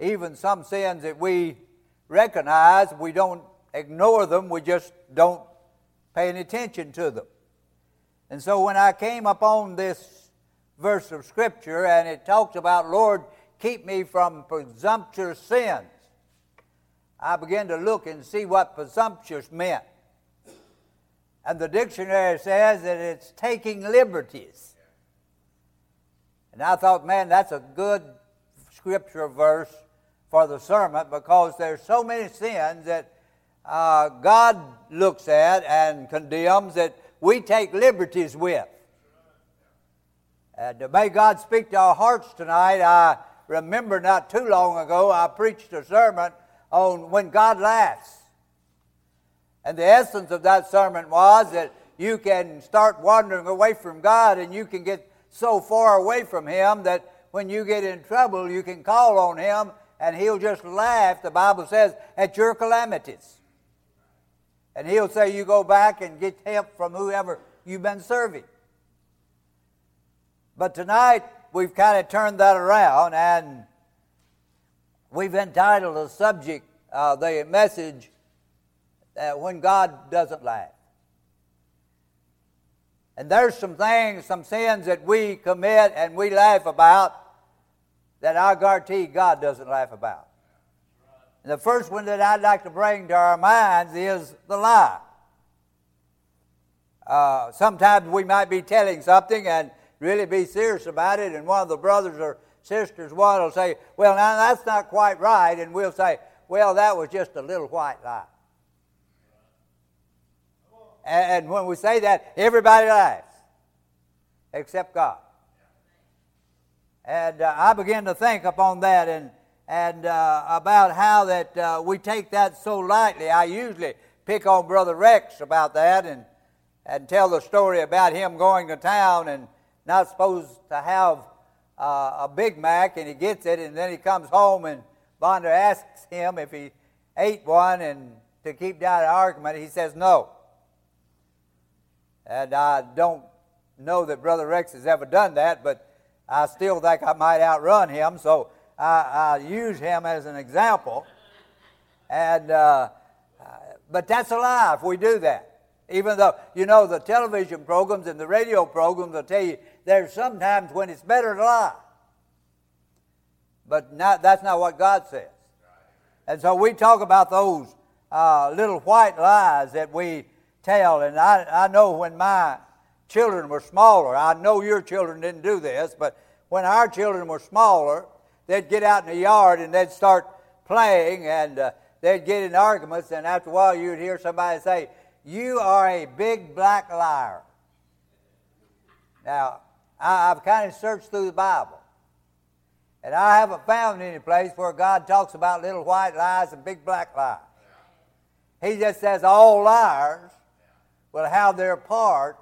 even some sins that we recognize, we don't ignore them, we just don't pay any attention to them. And so when I came upon this verse of Scripture and it talks about, Lord, keep me from presumptuous sins, I began to look and see what presumptuous meant. And the dictionary says that it's taking liberties. And I thought, man, that's a good scripture verse for the sermon because there's so many sins that uh, God looks at and condemns that we take liberties with. And may God speak to our hearts tonight. I remember not too long ago I preached a sermon on when God laughs. And the essence of that sermon was that you can start wandering away from God and you can get so far away from Him that when you get in trouble, you can call on Him and He'll just laugh, the Bible says, at your calamities. And He'll say, You go back and get help from whoever you've been serving. But tonight, we've kind of turned that around and we've entitled the subject, uh, the message, uh, When God Doesn't Laugh. And there's some things, some sins that we commit and we laugh about that I guarantee God doesn't laugh about. And the first one that I'd like to bring to our minds is the lie. Uh, sometimes we might be telling something and really be serious about it, and one of the brothers or sisters one will say, Well, now that's not quite right, and we'll say, Well, that was just a little white lie. And when we say that, everybody laughs, except God. And uh, I began to think upon that and, and uh, about how that uh, we take that so lightly. I usually pick on Brother Rex about that and, and tell the story about him going to town and not supposed to have uh, a Big Mac, and he gets it, and then he comes home and Vonda asks him if he ate one, and to keep down the argument, he says no. And I don't know that Brother Rex has ever done that, but I still think I might outrun him, so I, I use him as an example. And uh, but that's a lie if we do that. Even though you know the television programs and the radio programs will tell you there's sometimes when it's better to lie. But not, that's not what God says. And so we talk about those uh, little white lies that we tell. And I, I know when my children were smaller, I know your children didn't do this, but when our children were smaller, they'd get out in the yard and they'd start playing and uh, they'd get in arguments. And after a while, you'd hear somebody say, You are a big black liar. Now, I, have kind of searched through the Bible. And I haven't found any place where God talks about little white lies and big black lies. He just says all liars will have their part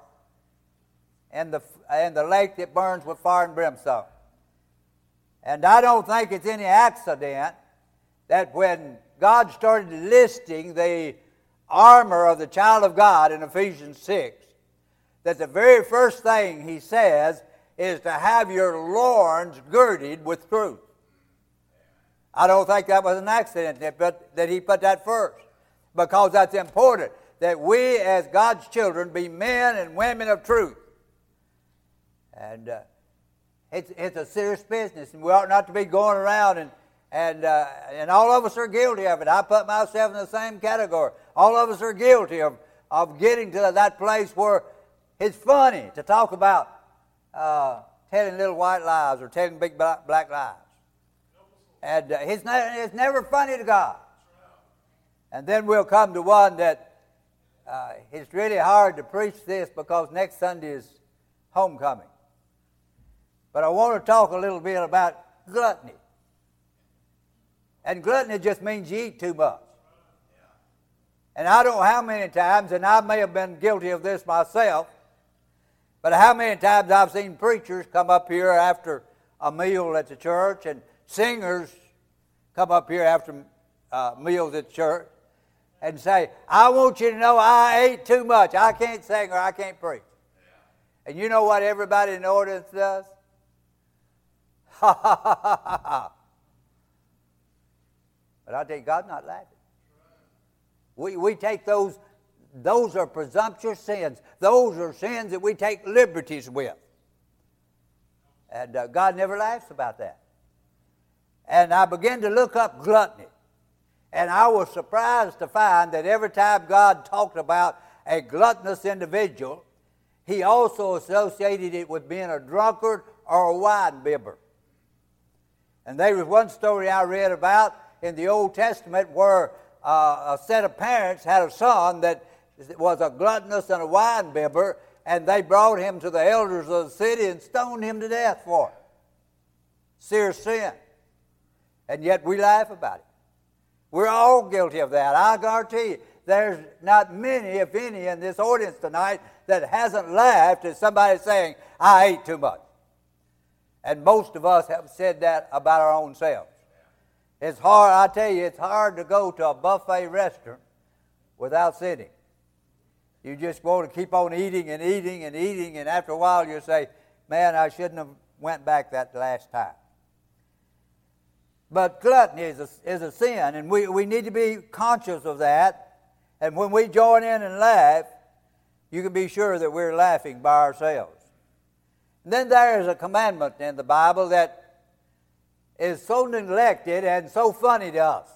in the, in the lake that burns with fire and brimstone. And I don't think it's any accident that when God started listing the armor of the child of God in Ephesians 6, that the very first thing he says is to have your loins girded with truth. I don't think that was an accident that, that he put that first because that's important that we as God's children be men and women of truth. And uh, it's, it's a serious business, and we ought not to be going around and and uh, and all of us are guilty of it. I put myself in the same category. All of us are guilty of of getting to that place where it's funny to talk about uh, telling little white lies or telling big black, black lies. And uh, it's, ne- it's never funny to God. And then we'll come to one that uh, it's really hard to preach this because next Sunday is homecoming. But I want to talk a little bit about gluttony. And gluttony just means you eat too much. And I don't know how many times, and I may have been guilty of this myself, but how many times I've seen preachers come up here after a meal at the church and singers come up here after uh, meals at church and say, I want you to know I ate too much. I can't sing or I can't preach. And you know what everybody in the audience does? Ha ha ha ha. But I tell you, God's not laughing. We, we take those, those are presumptuous sins. Those are sins that we take liberties with. And uh, God never laughs about that. And I began to look up gluttony. And I was surprised to find that every time God talked about a gluttonous individual, he also associated it with being a drunkard or a wine bibber. And there was one story I read about in the Old Testament where uh, a set of parents had a son that was a gluttonous and a wine bibber, and they brought him to the elders of the city and stoned him to death for it. Serious sin. And yet we laugh about it. We're all guilty of that. I guarantee you, there's not many, if any, in this audience tonight that hasn't laughed at somebody saying, I ate too much. And most of us have said that about our own selves. It's hard, I tell you, it's hard to go to a buffet restaurant without sitting. You just want to keep on eating and eating and eating, and after a while you say, Man, I shouldn't have went back that last time. But gluttony is a, is a sin, and we, we need to be conscious of that. And when we join in and laugh, you can be sure that we're laughing by ourselves. And then there is a commandment in the Bible that is so neglected and so funny to us.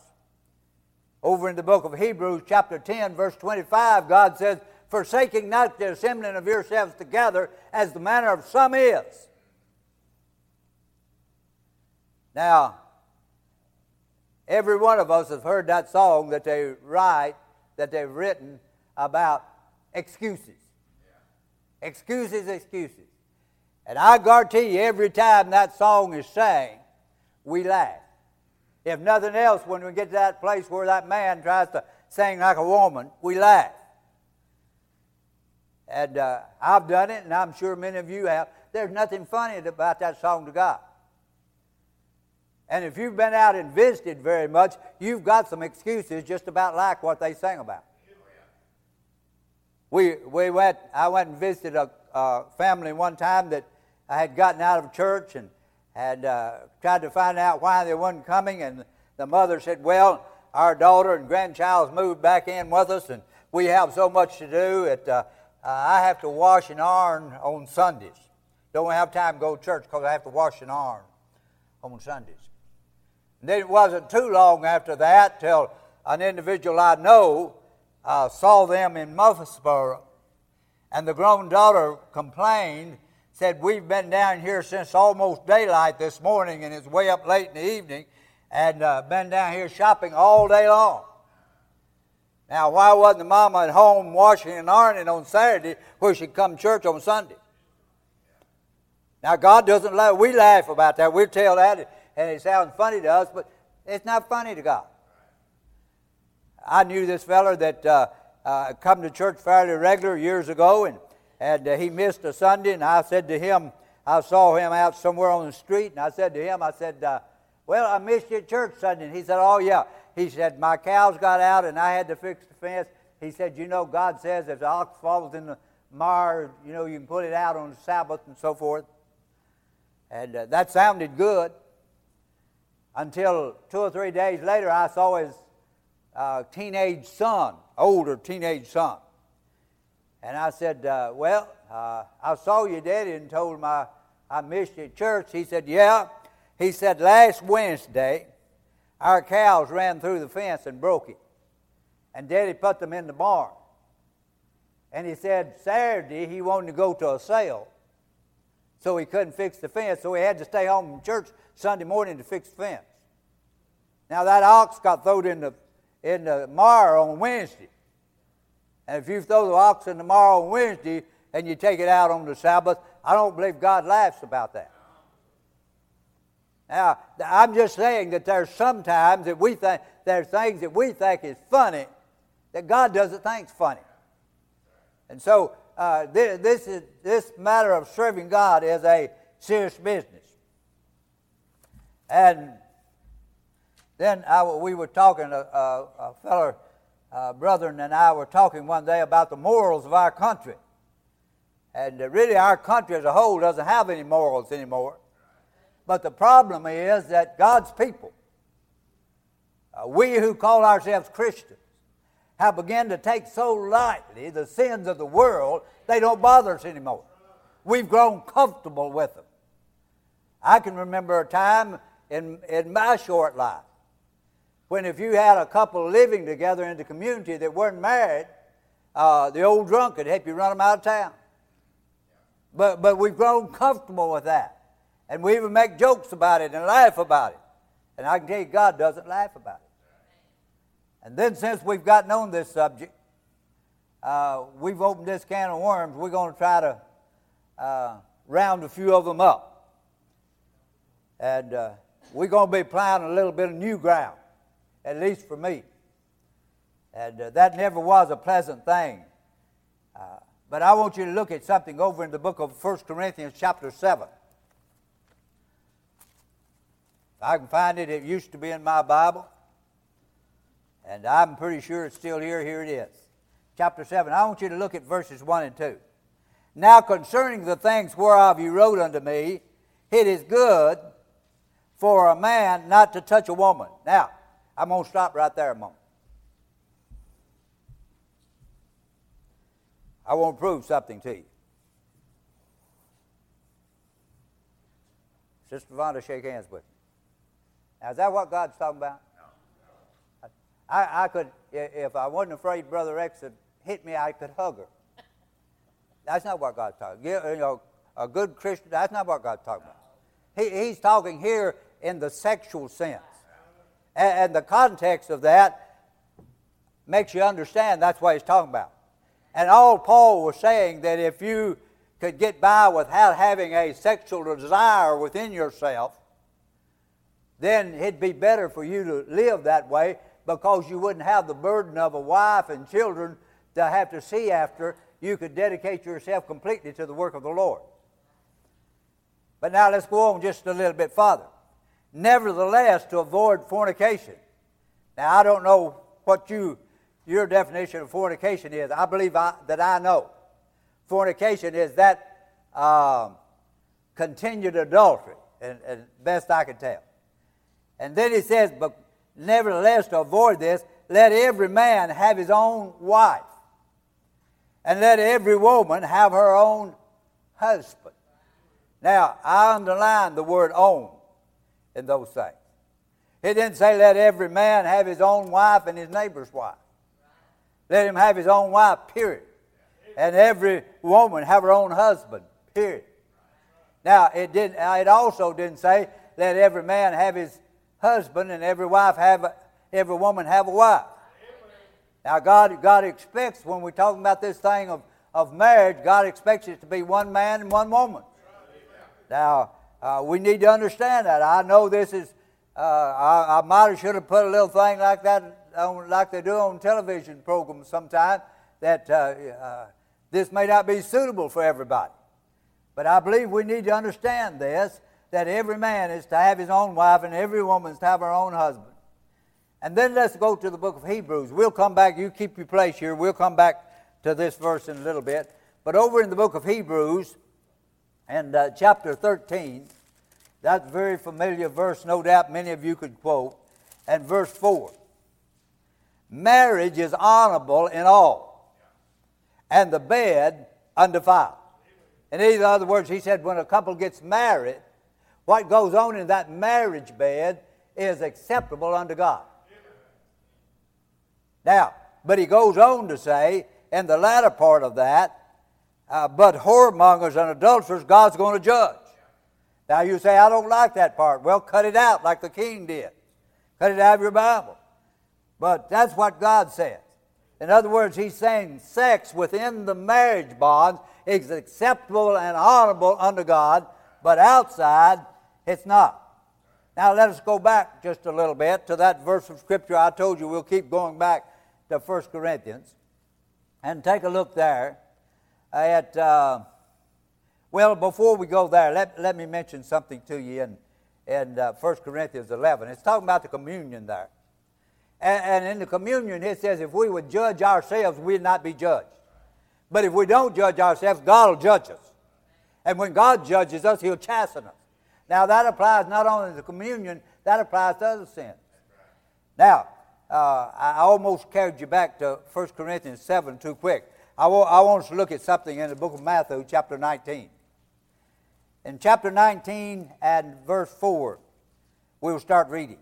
Over in the book of Hebrews, chapter 10, verse 25, God says, Forsaking not the assembling of yourselves together, as the manner of some is. Now, Every one of us has heard that song that they write, that they've written about excuses. Excuses, excuses. And I guarantee you, every time that song is sang, we laugh. If nothing else, when we get to that place where that man tries to sing like a woman, we laugh. And uh, I've done it, and I'm sure many of you have. There's nothing funny about that song to God. And if you've been out and visited very much, you've got some excuses just about like what they sang about. We, we went, I went and visited a, a family one time that I had gotten out of church and had uh, tried to find out why they weren't coming. And the mother said, Well, our daughter and grandchild's moved back in with us, and we have so much to do that uh, I have to wash an iron on Sundays. Don't have time to go to church because I have to wash an iron on Sundays. And then it wasn't too long after that till an individual I know uh, saw them in Murfreesboro. And the grown daughter complained, said, We've been down here since almost daylight this morning, and it's way up late in the evening, and uh, been down here shopping all day long. Now, why wasn't the mama at home washing and ironing on Saturday where she'd come to church on Sunday? Now, God doesn't laugh. We laugh about that. We tell that and it sounds funny to us, but it's not funny to God. I knew this feller that uh, uh, come to church fairly regular years ago, and, and uh, he missed a Sunday, and I said to him, I saw him out somewhere on the street, and I said to him, I said, uh, well, I missed you at church Sunday. And he said, oh, yeah. He said, my cows got out, and I had to fix the fence. He said, you know, God says if the ox falls in the mire, you know, you can put it out on the Sabbath and so forth. And uh, that sounded good until two or three days later, I saw his uh, teenage son, older teenage son. And I said, uh, Well, uh, I saw you, Daddy, and told him I, I missed you at church. He said, Yeah. He said, Last Wednesday, our cows ran through the fence and broke it. And Daddy put them in the barn. And he said, Saturday, he wanted to go to a sale. So he couldn't fix the fence, so he had to stay home from church Sunday morning to fix the fence. Now that ox got thrown in the in the mire on Wednesday. And if you throw the ox in the mire on Wednesday and you take it out on the Sabbath, I don't believe God laughs about that. Now, I'm just saying that there's sometimes that we think there's things that we think is funny that God doesn't think is funny. And so uh, this, this, is, this matter of serving God is a serious business. And then I, we were talking, a, a, a fellow uh, brethren and I were talking one day about the morals of our country. And uh, really, our country as a whole doesn't have any morals anymore. But the problem is that God's people, uh, we who call ourselves Christians have begun to take so lightly the sins of the world, they don't bother us anymore. We've grown comfortable with them. I can remember a time in, in my short life when if you had a couple living together in the community that weren't married, uh, the old drunk could help you run them out of town. But, but we've grown comfortable with that. And we even make jokes about it and laugh about it. And I can tell you, God doesn't laugh about it. And then, since we've gotten on this subject, uh, we've opened this can of worms. We're going to try to uh, round a few of them up. And uh, we're going to be plowing a little bit of new ground, at least for me. And uh, that never was a pleasant thing. Uh, but I want you to look at something over in the book of 1 Corinthians, chapter 7. If I can find it, it used to be in my Bible. And I'm pretty sure it's still here. Here it is. Chapter 7. I want you to look at verses 1 and 2. Now concerning the things whereof you wrote unto me, it is good for a man not to touch a woman. Now, I'm going to stop right there a moment. I want to prove something to you. Sister Vonda, shake hands with me. Now, is that what God's talking about? I, I could, if I wasn't afraid Brother Rex would hit me, I could hug her. That's not what God's talking about. You know, a good Christian, that's not what God's talking about. He, he's talking here in the sexual sense. And, the context of that makes you understand that's what he's talking about. And all Paul was saying that if you could get by without having a sexual desire within yourself, then it'd be better for you to live that way because you wouldn't have the burden of a wife and children to have to see after you could dedicate yourself completely to the work of the Lord. But now let's go on just a little bit farther. Nevertheless, to avoid fornication. Now, I don't know what you, your definition of fornication is. I believe I, that I know. Fornication is that um, continued adultery, and, and best I can tell. And then he says, but nevertheless, to avoid this, let every man have his own wife and let every woman have her own husband. Now, I underline the word own in those things. He didn't say let every man have his own wife and his neighbor's wife. Let him have his own wife, period. And every woman have her own husband, period. Now, it, didn't, it also didn't say let every man have his husband and every wife have, every woman have a wife. Now, God, God expects, when we're talking about this thing of, of marriage, God expects it to be one man and one woman. Now, uh, we need to understand that. I know this is, uh, I, I might have should have put a little thing like that, on, like they do on television programs sometimes, that uh, uh, this may not be suitable for everybody. But I believe we need to understand this that every man is to have his own wife and every woman is to have her own husband. And then let's go to the book of Hebrews. We'll come back. You keep your place here. We'll come back to this verse in a little bit. But over in the book of Hebrews and uh, chapter 13, that's a very familiar verse, no doubt many of you could quote. And verse 4 Marriage is honorable in all, and the bed undefiled. In other words, he said when a couple gets married, what goes on in that marriage bed is acceptable unto God. Now, but he goes on to say, in the latter part of that, uh, but whoremongers and adulterers, God's going to judge. Now you say, I don't like that part. Well, cut it out like the king did. Cut it out of your Bible. But that's what God says. In other words, he's saying sex within the marriage bonds is acceptable and honorable unto God, but outside it's not. Now let us go back just a little bit to that verse of Scripture I told you. We'll keep going back to 1 Corinthians and take a look there at, uh, well, before we go there, let, let me mention something to you in, in uh, 1 Corinthians 11. It's talking about the communion there. And, and in the communion, it says if we would judge ourselves, we'd not be judged. But if we don't judge ourselves, God will judge us. And when God judges us, He'll chasten us. Now, that applies not only to communion, that applies to other sins. Now, uh, I almost carried you back to 1 Corinthians 7 too quick. I, w- I want us to look at something in the book of Matthew, chapter 19. In chapter 19 and verse 4, we'll start reading.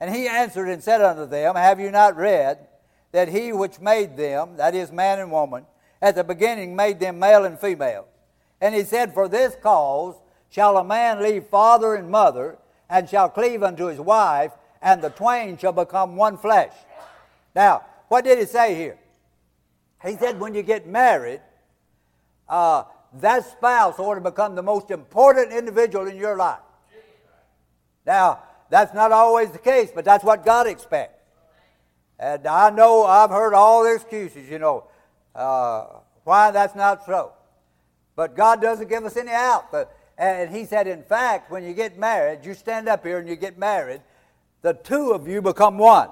And he answered and said unto them, Have you not read that he which made them, that is, man and woman, at the beginning made them male and female? And he said, For this cause shall a man leave father and mother, and shall cleave unto his wife, and the twain shall become one flesh. Now, what did he say here? He said, when you get married, uh, that spouse ought to become the most important individual in your life. Now, that's not always the case, but that's what God expects. And I know I've heard all the excuses, you know, uh, why that's not so. But God doesn't give us any out. But, and He said, in fact, when you get married, you stand up here and you get married, the two of you become one.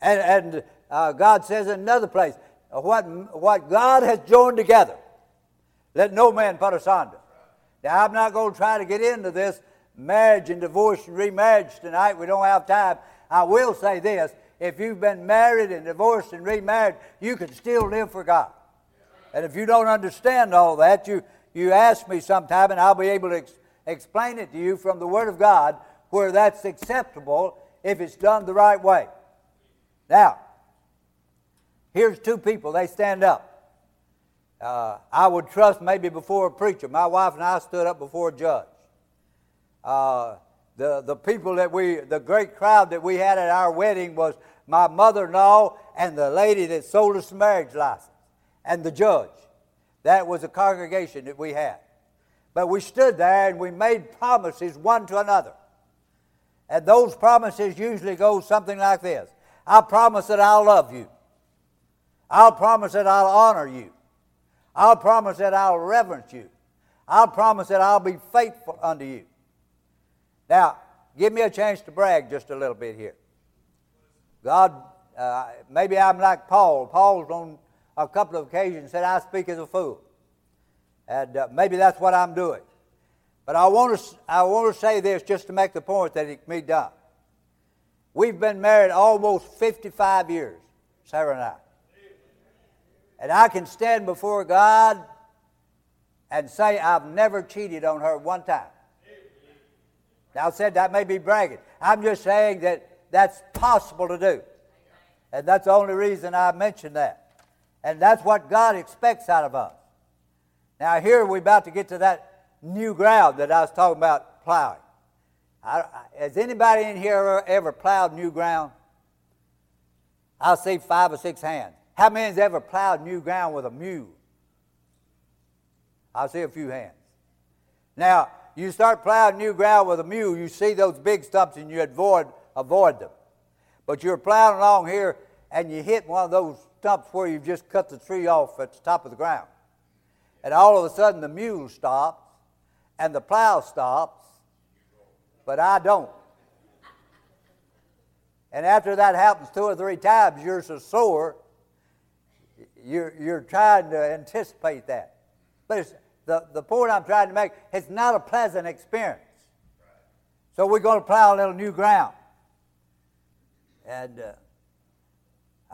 And, and uh, God says in another place, what, what God has joined together, let no man put asunder. Now, I'm not going to try to get into this marriage and divorce and remarriage tonight. We don't have time. I will say this if you've been married and divorced and remarried, you can still live for God. And if you don't understand all that, you, you ask me sometime, and I'll be able to ex- explain it to you from the Word of God where that's acceptable if it's done the right way. Now, here's two people, they stand up. Uh, I would trust maybe before a preacher. My wife and I stood up before a judge. Uh, the, the people that we, the great crowd that we had at our wedding was my mother in law and the lady that sold us the marriage license and the judge. That was the congregation that we had. But we stood there and we made promises one to another. And those promises usually go something like this I promise that I'll love you. I'll promise that I'll honor you. I'll promise that I'll reverence you. I'll promise that I'll be faithful unto you. Now, give me a chance to brag just a little bit here. God, uh, maybe I'm like Paul. Paul's on a couple of occasions said, I speak as a fool. And uh, maybe that's what I'm doing. But I want, to, I want to say this just to make the point that it can be done. We've been married almost 55 years, Sarah and I. And I can stand before God and say I've never cheated on her one time. Now, I said that may be bragging. I'm just saying that that's possible to do. And that's the only reason I mentioned that. And that's what God expects out of us. Now, here we're about to get to that new ground that I was talking about plowing. I, has anybody in here ever, ever plowed new ground? I'll see five or six hands. How many has ever plowed new ground with a mule? I'll see a few hands. Now, you start plowing new ground with a mule, you see those big stumps and you avoid, avoid them. But you're plowing along here and you hit one of those stumps where you've just cut the tree off at the top of the ground. And all of a sudden the mule stops and the plow stops, but I don't. And after that happens two or three times, you're so sore, you're, you're trying to anticipate that. But the, the point I'm trying to make, it's not a pleasant experience. So we're going to plow a little new ground. And uh,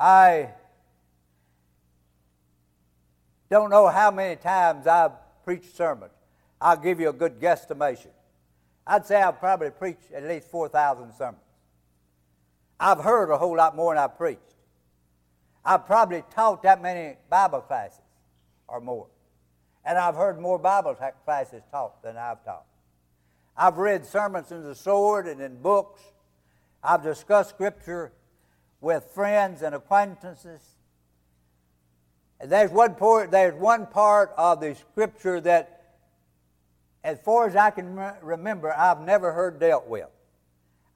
I don't know how many times I've preached sermons. I'll give you a good guesstimation. I'd say I've probably preached at least 4,000 sermons. I've heard a whole lot more than I've preached. I've probably taught that many Bible classes or more. And I've heard more Bible classes taught than I've taught. I've read sermons in the sword and in books. I've discussed Scripture with friends and acquaintances. And there's one part, there's one part of the Scripture that, as far as I can remember, I've never heard dealt with.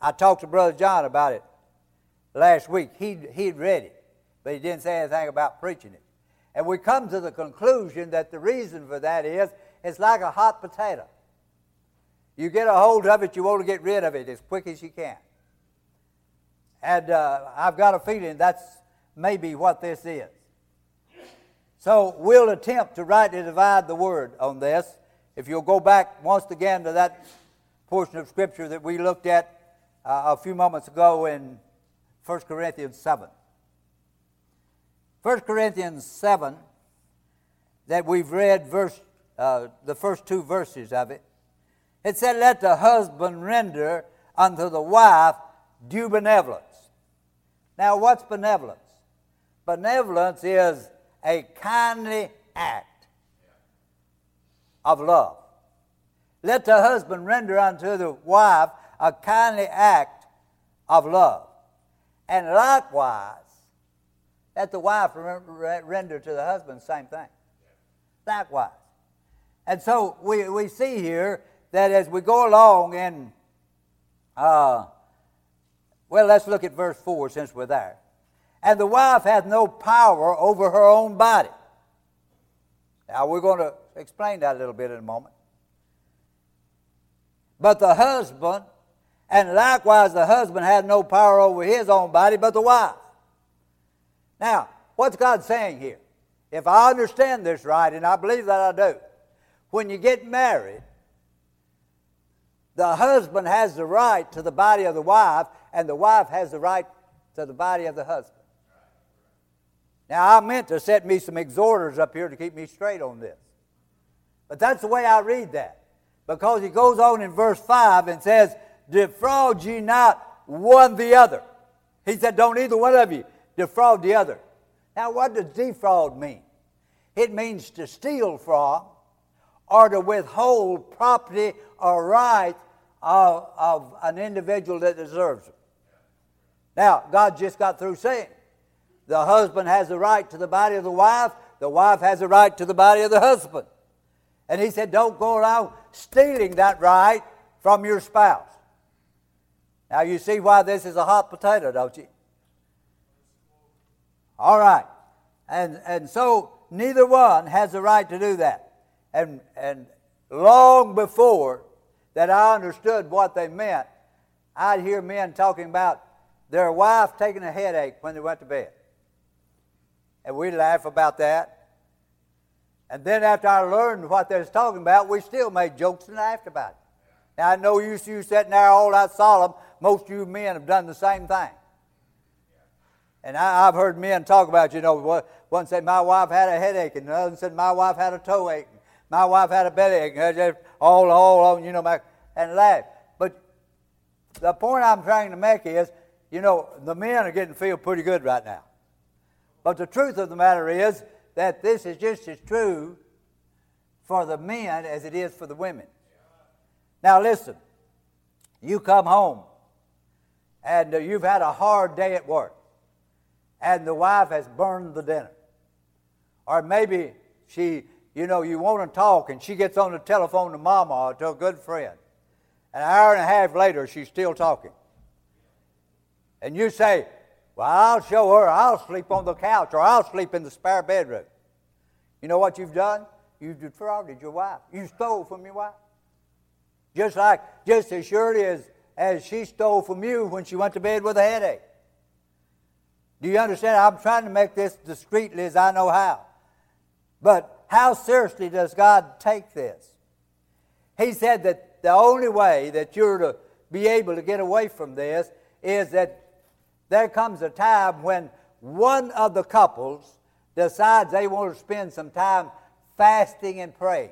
I talked to Brother John about it last week. He, he'd read it, but he didn't say anything about preaching it. And we come to the conclusion that the reason for that is it's like a hot potato. You get a hold of it, you want to get rid of it as quick as you can. And uh, I've got a feeling that's maybe what this is. So we'll attempt to rightly divide the word on this. If you'll go back once again to that portion of Scripture that we looked at uh, a few moments ago in 1 Corinthians 7. 1 Corinthians 7, that we've read verse, uh, the first two verses of it, it said, Let the husband render unto the wife due benevolence. Now, what's benevolence? Benevolence is a kindly act of love. Let the husband render unto the wife a kindly act of love. And likewise, let the wife render to the husband same thing. Likewise. And so we, we see here that as we go along in, uh, well, let's look at verse 4 since we're there. And the wife hath no power over her own body. Now, we're going to explain that a little bit in a moment. But the husband, and likewise the husband had no power over his own body, but the wife. Now, what's God saying here? If I understand this right, and I believe that I do, when you get married, the husband has the right to the body of the wife, and the wife has the right to the body of the husband. Now, I meant to set me some exhorters up here to keep me straight on this. But that's the way I read that. Because he goes on in verse 5 and says, Defraud ye not one the other. He said, Don't either one of you defraud the other. Now, what does defraud mean? It means to steal from or to withhold property or right of, of an individual that deserves it. Now, God just got through saying, the husband has the right to the body of the wife, the wife has the right to the body of the husband. And he said, Don't go around stealing that right from your spouse. Now, you see why this is a hot potato, don't you? All right. And, and so, neither one has the right to do that. And, and long before that I understood what they meant, I'd hear men talking about their wife taking a headache when they went to bed. And we laugh about that. And then after I learned what they was talking about, we still made jokes and laughed about it. Now I know you, you sitting there all that solemn. Most of you men have done the same thing. And I, have heard men talk about, you know, one said my wife had a headache, and another said my wife had a toe ache, my wife had a belly ache, and all, all, all, you know, and laugh. But the point I'm trying to make is, you know, the men are getting feel pretty good right now. But the truth of the matter is that this is just as true for the men as it is for the women. Now, listen, you come home and uh, you've had a hard day at work, and the wife has burned the dinner. Or maybe she, you know, you want to talk, and she gets on the telephone to mama or to a good friend. An hour and a half later, she's still talking. And you say, well, I'll show her I'll sleep on the couch or I'll sleep in the spare bedroom. You know what you've done? You've defrauded your wife. You stole from your wife. Just like, just as surely as, as she stole from you when she went to bed with a headache. Do you understand? I'm trying to make this discreetly as I know how. But how seriously does God take this? He said that the only way that you're to be able to get away from this is that there comes a time when one of the couples decides they want to spend some time fasting and praying.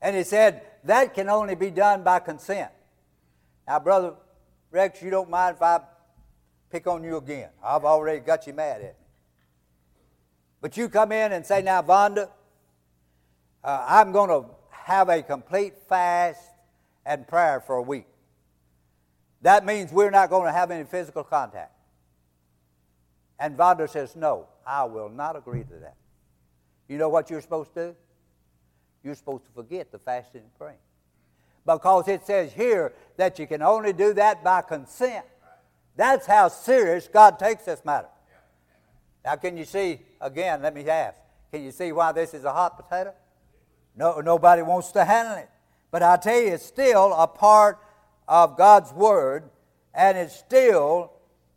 And he said that can only be done by consent. Now, Brother Rex, you don't mind if I pick on you again. I've already got you mad at me. But you come in and say, Now, Vonda, uh, I'm going to have a complete fast and prayer for a week. That means we're not going to have any physical contact. And Vonda says, No, I will not agree to that. You know what you're supposed to do? You're supposed to forget the fasting and praying. Because it says here that you can only do that by consent. That's how serious God takes this matter. Now, can you see, again, let me ask, can you see why this is a hot potato? No, nobody wants to handle it. But I tell you, it's still a part of God's Word, and it still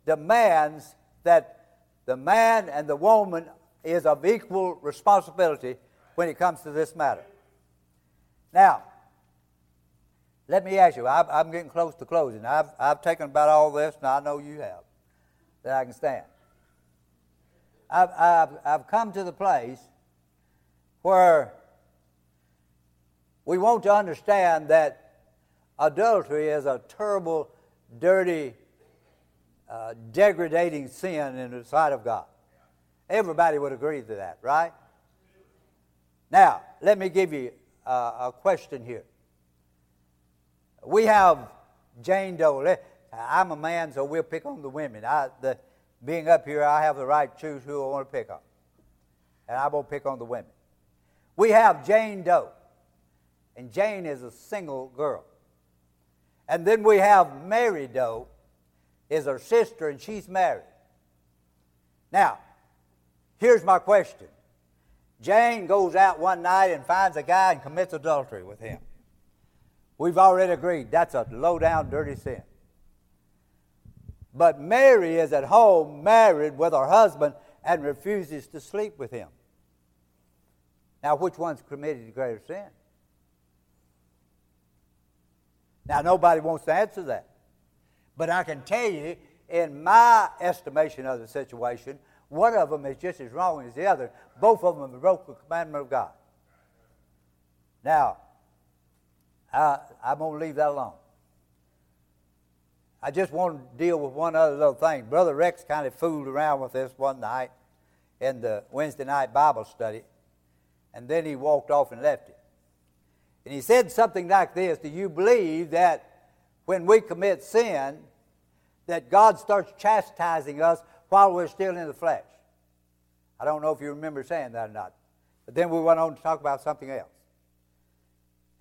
demands that the man and the woman is of equal responsibility when it comes to this matter. Now, Let me ask you, I'm, I'm getting close to closing. I've, I've taken about all this, and I know you have, that I can stand. I've, I've, I've come to the place where we want to understand that adultery is a terrible, dirty, uh, degrading sin in the sight of God. Everybody would agree to that, right? Now, let me give you uh, a question here. We have Jane Doe. I'm a man, so we'll pick on the women. I, the, being up here, I have the right to choose who I want to pick on. And I won't pick on the women. We have Jane Doe. And Jane is a single girl. And then we have Mary Doe, is her sister, and she's married. Now, here's my question Jane goes out one night and finds a guy and commits adultery with him. We've already agreed that's a low down, dirty sin. But Mary is at home, married with her husband, and refuses to sleep with him. Now, which one's committed the greater sin? Now, nobody wants to answer that. But I can tell you, in my estimation of the situation, one of them is just as wrong as the other. Both of them broke the commandment of God. Now, I, I'm going to leave that alone. I just want to deal with one other little thing. Brother Rex kind of fooled around with this one night in the Wednesday night Bible study, and then he walked off and left it. And he said something like this Do you believe that when we commit sin, that God starts chastising us while we're still in the flesh? I don't know if you remember saying that or not. But then we went on to talk about something else.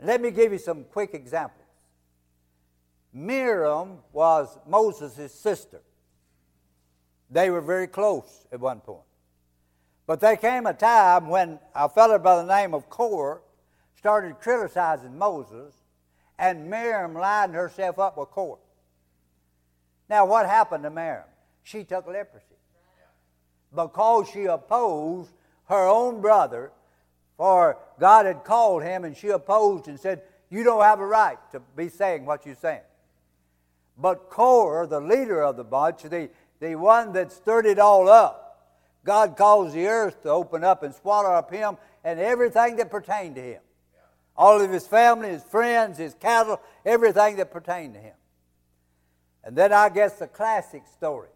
Let me give you some quick examples. Miriam was Moses' sister. They were very close at one point. But there came a time when a fellow by the name of Korah started criticizing Moses, and Miriam lined herself up with Korah. Now, what happened to Miriam? She took leprosy because she opposed her own brother, for God had called him, and she opposed and said, You don't have a right to be saying what you're saying. But Korah, the leader of the bunch, the, the one that stirred it all up, God caused the earth to open up and swallow up him and everything that pertained to him. All of his family, his friends, his cattle, everything that pertained to him. And then I guess the classic story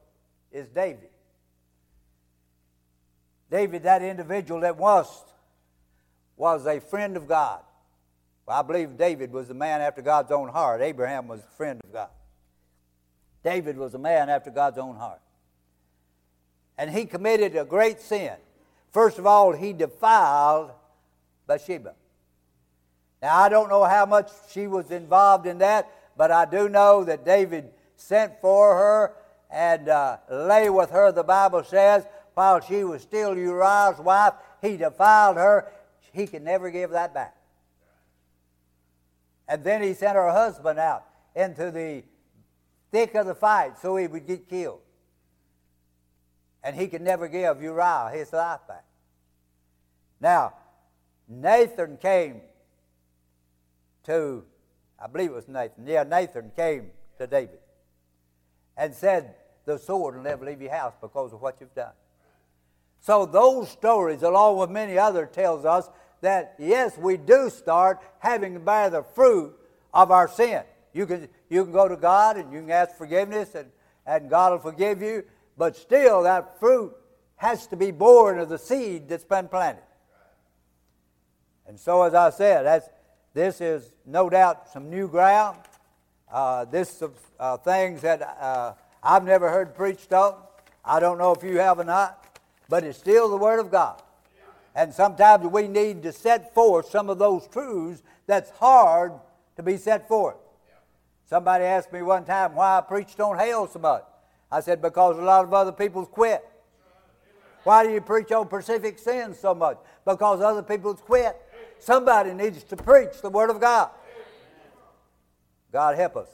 is David. David, that individual that was, was a friend of God. Well, I believe David was the man after God's own heart. Abraham was a friend of God. David was a man after God's own heart. And he committed a great sin. First of all, he defiled Bathsheba. Now, I don't know how much she was involved in that, but I do know that David sent for her and uh, lay with her, the Bible says, while she was still Uriah's wife. He defiled her. He could never give that back. And then he sent her husband out into the thick of the fight so he would get killed. And he could never give Uriah his life back. Now, Nathan came to, I believe it was Nathan. Yeah, Nathan came to David and said, The sword will never leave your house because of what you've done. So those stories, along with many others, tells us that yes, we do start having to bear the fruit of our sin. You can, you can go to God and you can ask forgiveness, and, and God will forgive you, but still that fruit has to be born of the seed that's been planted. And so, as I said, this is no doubt some new ground. Uh, this is uh, things that uh, I've never heard preached on. I don't know if you have or not, but it's still the Word of God. And sometimes we need to set forth some of those truths that's hard to be set forth. Somebody asked me one time why I preached on hell so much. I said, because a lot of other people's quit. Why do you preach on Pacific sins so much? Because other people's quit. Somebody needs to preach the Word of God. God help us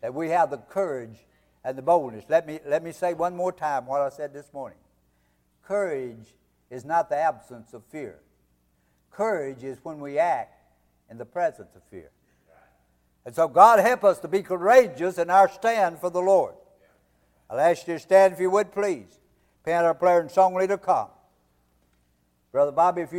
that we have the courage and the boldness. Let me, let me say one more time what I said this morning. Courage is not the absence of fear. Courage is when we act in the presence of fear. And so God help us to be courageous in our stand for the Lord. I'll ask you to stand if you would, please. Piano player and song leader, come. Brother Bobby, if you